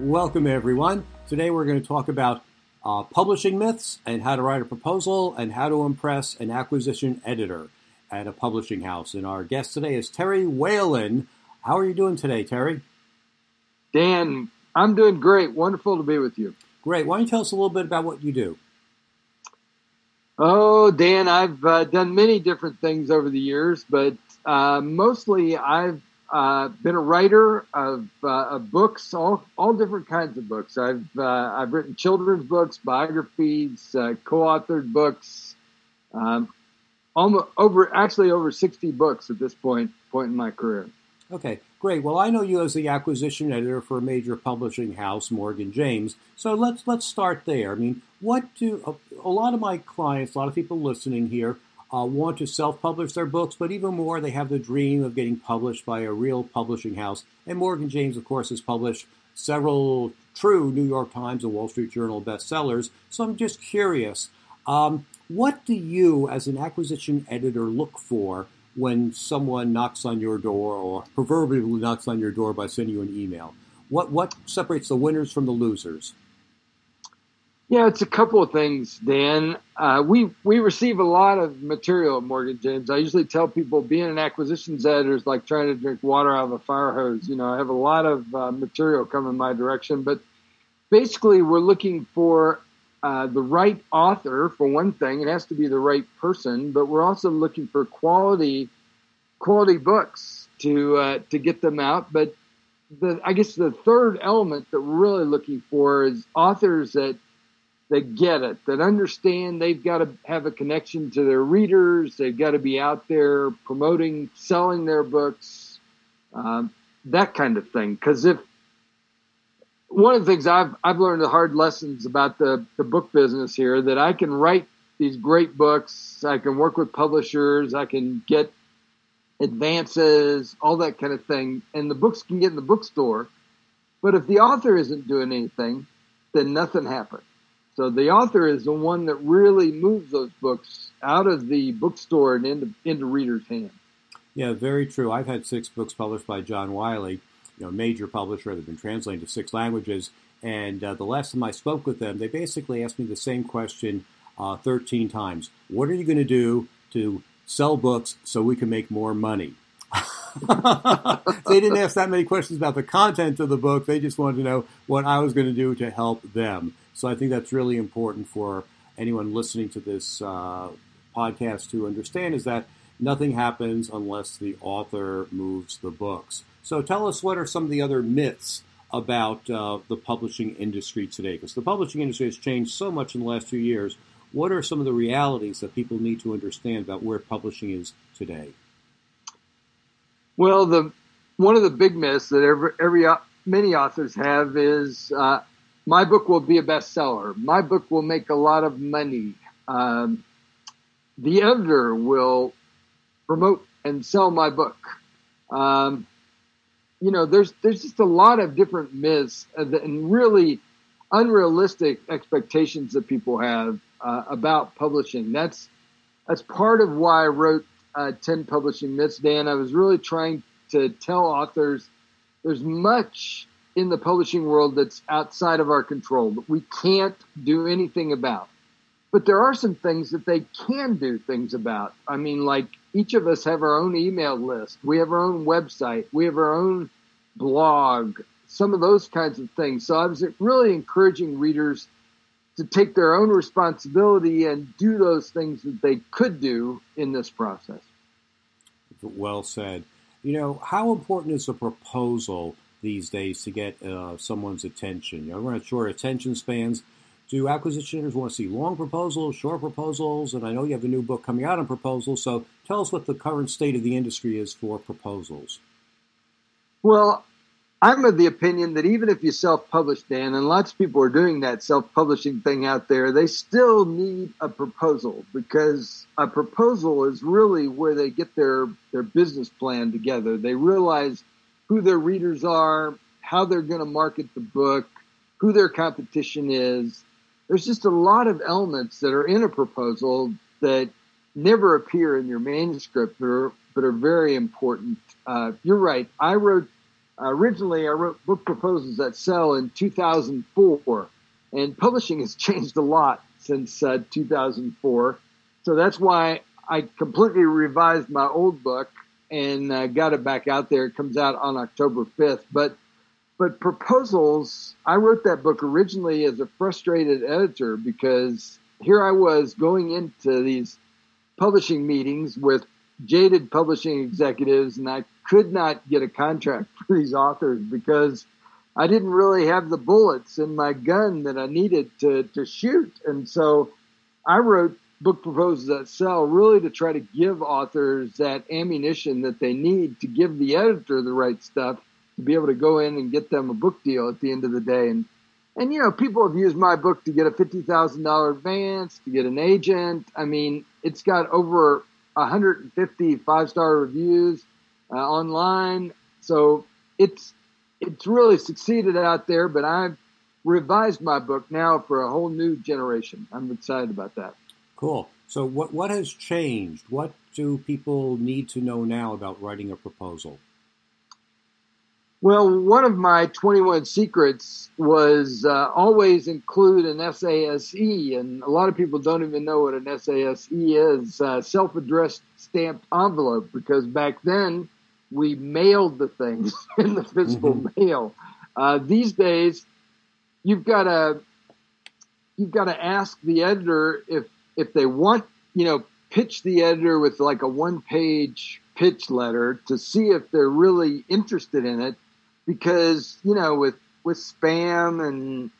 Welcome, everyone. Today we're going to talk about uh, publishing myths and how to write a proposal and how to impress an acquisition editor at a publishing house. And our guest today is Terry Whalin. How are you doing today, Terry? Dan, I'm doing great. Wonderful to be with you. Great. Why don't you tell us a little bit about what you do? Oh, Dan, I've uh, done many different things over the years, but uh, mostly I've uh, been a writer of, uh, of, books, all all different kinds of books. I've uh, I've written children's books, biographies, uh, co-authored books, um, almost over actually over sixty books at this point point in my career. Okay, great. Well, I know you as the acquisition editor for a major publishing house, Morgan James. So let's let's start there. I mean, what do a, a lot of my clients, a lot of people listening here uh, want to self publish their books, but even more, they have the dream of getting published by a real publishing house. And Morgan James, of course, has published several true New York Times and Wall Street Journal bestsellers. So I'm just curious um, what do you, as an acquisition editor, look for when someone knocks on your door or proverbially knocks on your door by sending you an email? What, what separates the winners from the losers? Yeah, it's a couple of things, Dan. Uh, we we receive a lot of material at Morgan James. I usually tell people being an acquisitions editor is like trying to drink water out of a fire hose. You know, I have a lot of uh, material coming my direction, but basically, we're looking for uh, the right author for one thing. It has to be the right person, but we're also looking for quality quality books to uh, to get them out. But the I guess the third element that we're really looking for is authors that that get it, that understand they've got to have a connection to their readers. They've got to be out there promoting, selling their books, um, that kind of thing. Because if one of the things I've I've learned the hard lessons about the the book business here that I can write these great books, I can work with publishers, I can get advances, all that kind of thing, and the books can get in the bookstore. But if the author isn't doing anything, then nothing happens. So the author is the one that really moves those books out of the bookstore and into, into readers' hands. Yeah, very true. I've had six books published by John Wiley, you know, major publisher. They've been translated to six languages. And uh, the last time I spoke with them, they basically asked me the same question uh, 13 times. What are you going to do to sell books so we can make more money? they didn't ask that many questions about the content of the book. They just wanted to know what I was going to do to help them. So I think that's really important for anyone listening to this uh, podcast to understand is that nothing happens unless the author moves the books. So tell us what are some of the other myths about uh, the publishing industry today? Because the publishing industry has changed so much in the last few years. What are some of the realities that people need to understand about where publishing is today? Well, the one of the big myths that every, every many authors have is uh, my book will be a bestseller. My book will make a lot of money. Um, the editor will promote and sell my book. Um, you know, there's there's just a lot of different myths and really unrealistic expectations that people have uh, about publishing. That's that's part of why I wrote uh, Ten Publishing Myths, Dan. I was really trying to tell authors there's much in the publishing world that's outside of our control that we can't do anything about. But there are some things that they can do things about. I mean, like each of us have our own email list. We have our own website. We have our own blog, some of those kinds of things. So I was really encouraging readers to take their own responsibility and do those things that they could do in this process. Well said. You know, how important is a proposal these days to get uh, someone's attention. You know, we're at short attention spans. Do acquisitioners want to see long proposals, short proposals? And I know you have a new book coming out on proposals. So tell us what the current state of the industry is for proposals. Well, I'm of the opinion that even if you self-publish, Dan, and lots of people are doing that self-publishing thing out there, they still need a proposal because a proposal is really where they get their their business plan together. They realize who their readers are, how they're going to market the book, who their competition is. There's just a lot of elements that are in a proposal that never appear in your manuscript, but are, but are very important. Uh, you're right. I wrote originally I wrote book proposals that sell in 2004, and publishing has changed a lot since uh, 2004. So that's why I completely revised my old book and uh, got it back out there. It comes out on October 5th. But but proposals, I wrote that book originally as a frustrated editor because here I was going into these publishing meetings with jaded publishing executives, and I could not get a contract for these authors because I didn't really have the bullets in my gun that I needed to, to shoot. And so I wrote book proposes that sell really to try to give authors that ammunition that they need to give the editor the right stuff to be able to go in and get them a book deal at the end of the day. And, and you know, people have used my book to get a $50,000 advance, to get an agent. I mean, it's got over 150 five star reviews uh, online. So it's it's really succeeded out there. But I've revised my book now for a whole new generation. I'm excited about that. Cool. So what what has changed? What do people need to know now about writing a proposal? Well, one of my 21 secrets was uh, always include an SASE, and a lot of people don't even know what an SASE is, uh, self-addressed stamped envelope, because back then we mailed the things in the physical mm-hmm. mail. Uh, these days, you've got to you've got to ask the editor if if they want, you know, pitch the editor with like a one-page pitch letter to see if they're really interested in it because you know with with spam and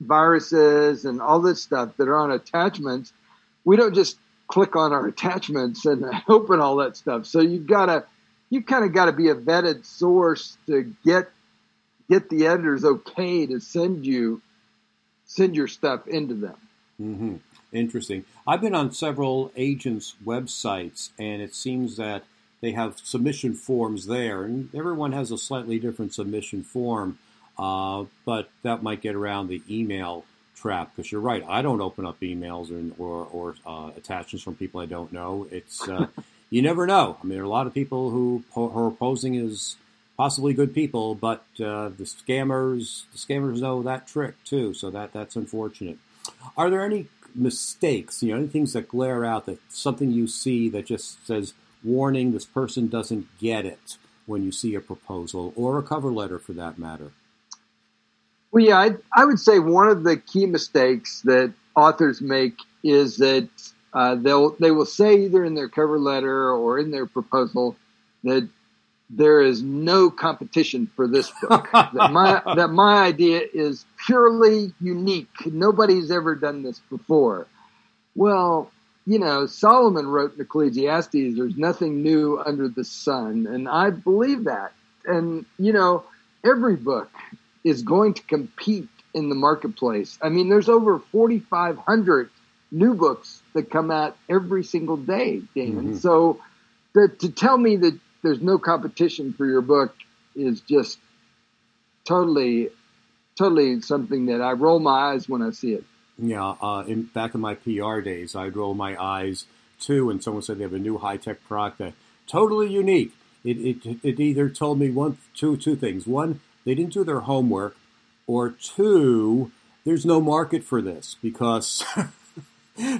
viruses and all this stuff that are on attachments, we don't just click on our attachments and open all that stuff. So you've got to you kind of got to be a vetted source to get get the editors okay to send you send your stuff into them. Mm-hmm. Interesting. I've been on several agents' websites, and it seems that they have submission forms there, and everyone has a slightly different submission form, uh, but that might get around the email trap because you're right. I don't open up emails or or, or uh, attachments from people I don't know. It's uh, you never know. I mean, there are a lot of people who, who are posing as possibly good people, but uh, the scammers the scammers know that trick too. So that that's unfortunate. Are there any mistakes? You know, things that glare out that something you see that just says warning this person doesn't get it when you see a proposal or a cover letter for that matter? Well, yeah, I, I would say one of the key mistakes that authors make is that uh, they'll they will say either in their cover letter or in their proposal that there is no competition for this book. that my that my idea is purely unique. Nobody's ever done this before. Well, you know, Solomon wrote in Ecclesiastes, there's nothing new under the sun. And I believe that. And, you know, every book is going to compete in the marketplace. I mean, there's over 4,500 new books that come out every single day, Damon. Mm-hmm. So to, to tell me that there's no competition for your book is just totally, totally something that I roll my eyes when I see it. Yeah, uh, in back in my PR days, I'd roll my eyes too, and someone said they have a new high tech product totally unique. It, it it either told me one, two, two things. One, they didn't do their homework, or two, there's no market for this because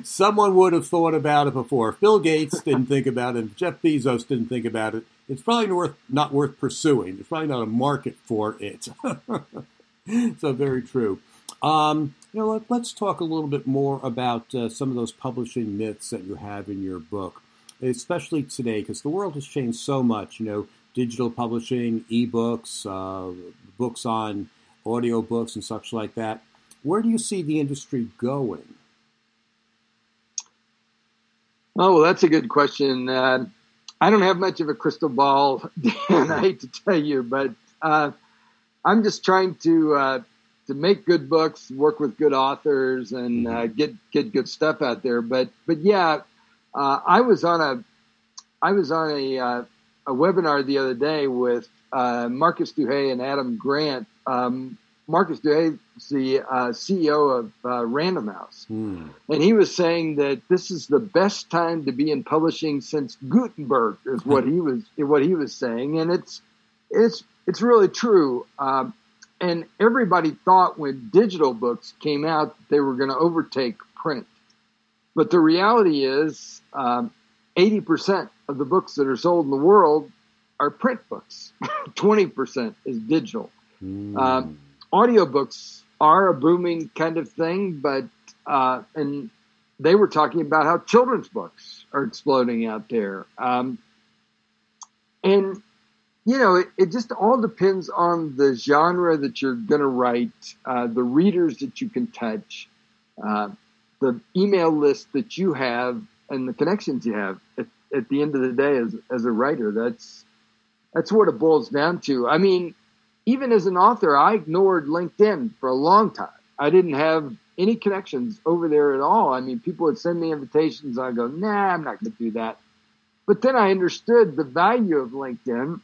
someone would have thought about it before. Phil Gates didn't think about it, Jeff Bezos didn't think about it, it's probably worth not worth pursuing. There's probably not a market for it. so very true. Um, you know, let, us talk a little bit more about uh, some of those publishing myths that you have in your book, especially today, because the world has changed so much. You know, digital publishing, ebooks, uh, books on audiobooks, and such like that. Where do you see the industry going? Oh, well, that's a good question. Uh, I don't have much of a crystal ball, Dan. I hate to tell you, but uh, I'm just trying to uh, to make good books, work with good authors, and uh, mm-hmm. get get good stuff out there. But but yeah, uh, I was on a I was on a uh, a webinar the other day with uh, Markus Dohle and Adam Grant. Um, Markus Dohle the uh, CEO of uh, Random House, mm. and he was saying that this is the best time to be in publishing since Gutenberg is what he was what he was saying, and it's it's it's really true. Um, and everybody thought when digital books came out they were going to overtake print, but the reality is um, eighty percent of the books that are sold in the world are print books. Twenty percent is digital. Mm. Um, audiobooks are a booming kind of thing, but uh, and they were talking about how children's books are exploding out there. Um, and you know, it, it, just all depends on the genre that you're going to write, uh, the readers that you can touch, uh, the email list that you have, and the connections you have. At, at the end of the day, as as a writer, that's that's what it boils down to. I mean, even as an author, I ignored LinkedIn for a long time. I didn't have any connections over there at all. I mean, people would send me invitations. I go, nah, I'm not going to do that. But then I understood the value of LinkedIn,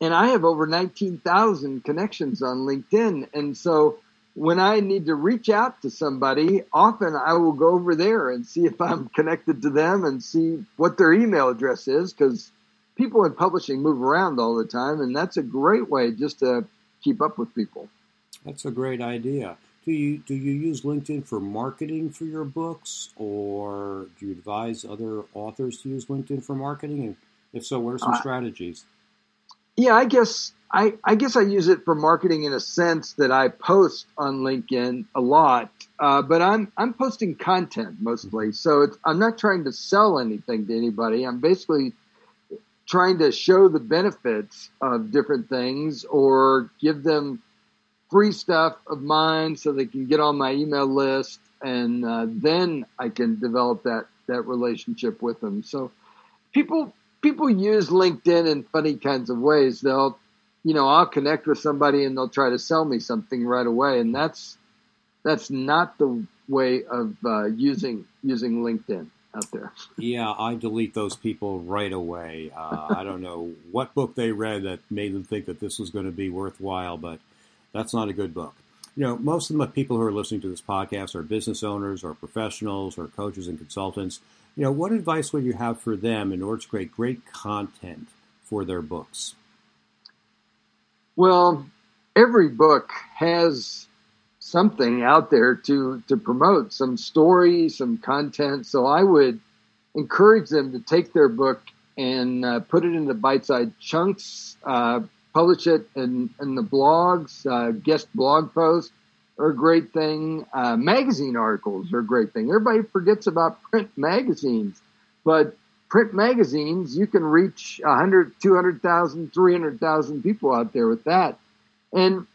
and I have over 19,000 connections on LinkedIn. And so when I need to reach out to somebody, often I will go over there and see if I'm connected to them and see what their email address is because people in publishing move around all the time, and that's a great way just to keep up with people. That's a great idea. Do you do you use LinkedIn for marketing for your books, or do you advise other authors to use LinkedIn for marketing? And if so, what are some uh, strategies? Yeah, I guess I, I guess I use it for marketing in a sense that I post on LinkedIn a lot, uh, but I'm I'm posting content mostly. So I'm not trying to sell anything to anybody. I'm basically trying to show the benefits of different things or give them free stuff of mine so they can get on my email list and uh, then I can develop that that relationship with them. So people people use LinkedIn in funny kinds of ways. They'll you know, I'll connect with somebody and they'll try to sell me something right away and that's that's not the way of uh, using using LinkedIn out there. Yeah, I delete those people right away. Uh, I don't know what book they read that made them think that this was going to be worthwhile, but that's not a good book. You know, most of the people who are listening to this podcast are business owners or professionals or coaches and consultants. You know, what advice would you have for them in order to create great content for their books? Well, every book has something out there to to promote some story, some content. So I would encourage them to take their book and uh, put it into bite-sized chunks, uh, publish it in, in the blogs, uh, guest blog posts are a great thing. Uh, magazine articles are a great thing. Everybody forgets about print magazines, but print magazines, you can reach 100, 200,000, 300,000 people out there with that. And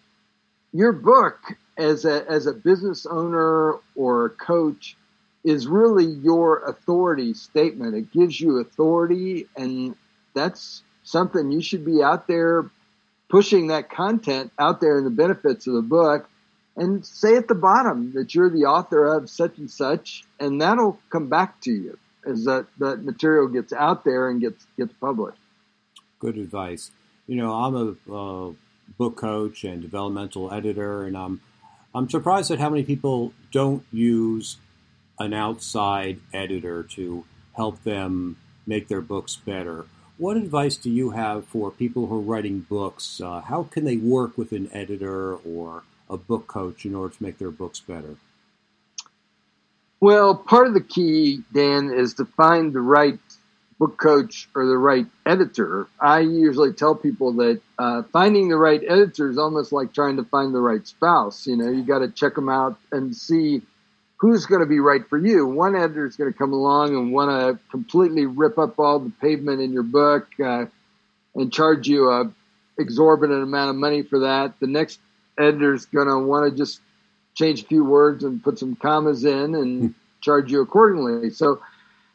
your book as a as a business owner or a coach is really your authority statement. It gives you authority, and that's something you should be out there pushing that content out there in the benefits of the book and say at the bottom that you're the author of such and such, and that'll come back to you as that, that material gets out there and gets gets published. Good advice. You know, I'm a uh, book coach and developmental editor, and I'm I'm surprised at how many people don't use an outside editor to help them make their books better. What advice do you have for people who are writing books? Uh, how can they work with an editor or a book coach in order to make their books better? Well, part of the key, Dan, is to find the right book coach or the right editor. I usually tell people that uh, finding the right editor is almost like trying to find the right spouse. You know, you got to check them out and see who's going to be right for you. One editor is going to come along and want to completely rip up all the pavement in your book uh, and charge you a exorbitant amount of money for that. The next editor is going to want to just change a few words and put some commas in and hmm. charge you accordingly. So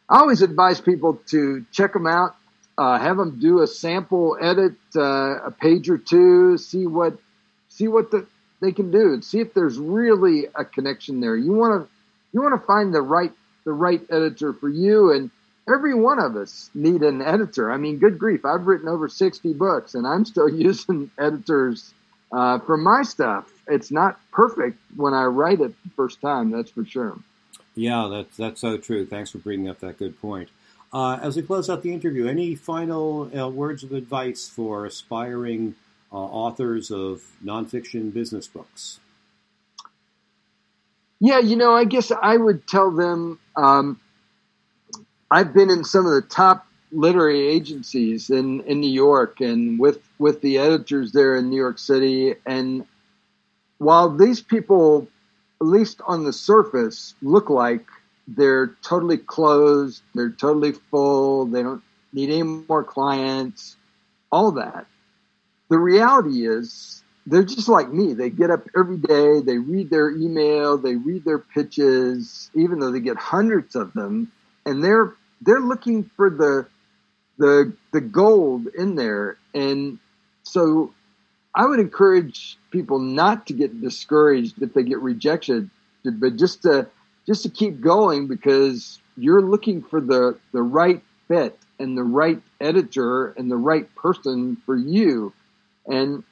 I always advise people to check them out, uh, have them do a sample edit, uh, a page or two, see what see what the, they can do, and see if there's really a connection there. You want to you want to find the right the right editor for you, and every one of us need an editor. I mean, good grief, I've written over sixty books, and I'm still using editors uh, for my stuff. It's not perfect when I write it the first time, that's for sure. Yeah, that's that's so true. Thanks for bringing up that good point. Uh, as we close out the interview, any final uh, words of advice for aspiring uh, authors of nonfiction business books? Yeah, you know, I guess I would tell them um, I've been in some of the top literary agencies in, in New York and with, with the editors there in New York City. And while these people, at least on the surface, look like they're totally closed, they're totally full, they don't need any more clients, all that. The reality is they're just like me. They get up every day, they read their email, they read their pitches, even though they get hundreds of them, and they're they're looking for the the the gold in there. And so I would encourage people not to get discouraged if they get rejected, but just to just to keep going because you're looking for the the right fit and the right editor and the right person for you. And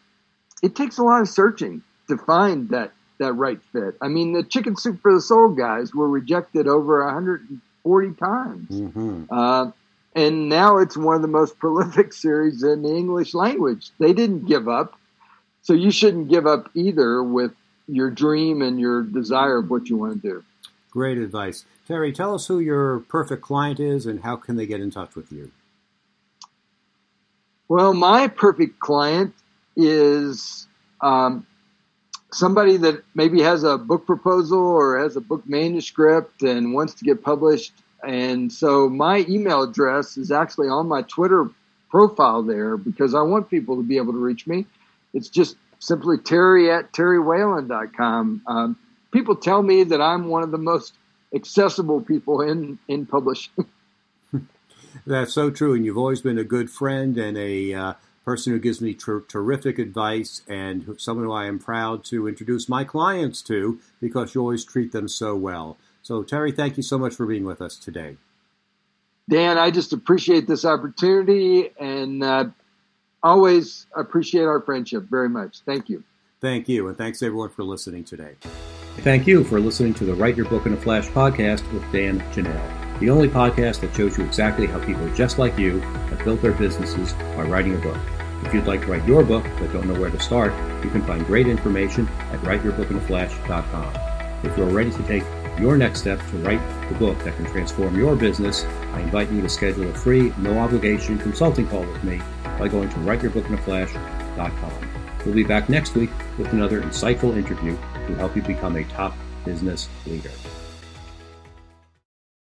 it takes a lot of searching to find that that right fit. I mean, the Chicken Soup for the Soul guys were rejected over 140 times, mm-hmm. uh, and now it's one of the most prolific series in the English language. They didn't give up, so you shouldn't give up either with your dream and your desire of what you want to do. Great advice, Terry. Tell us who your perfect client is and how can they get in touch with you. Well, my perfect client is um, somebody that maybe has a book proposal or has a book manuscript and wants to get published. And so my email address is actually on my Twitter profile there because I want people to be able to reach me. It's just simply terry at terrywhalin.com. Um, people tell me that I'm one of the most accessible people in, in publishing. That's so true. And you've always been a good friend and a, uh, person who gives me ter- terrific advice and someone who I am proud to introduce my clients to because you always treat them so well. So, Terry, thank you so much for being with us today. Dan, I just appreciate this opportunity and uh, always appreciate our friendship very much. Thank you. Thank you, and thanks everyone for listening today. Thank you for listening to the Write Your Book in a Flash podcast with Dan Janal, the only podcast that shows you exactly how people just like you have built their businesses by writing a book. If you'd like to write your book but don't know where to start, you can find great information at writeyourbookinaflash.com. If you're ready to take your next step to write the book that can transform your business, I invite you to schedule a free, no obligation consulting call with me by going to writeyourbookinaflash.com. We'll be back next week with another insightful interview to help you become a top business leader.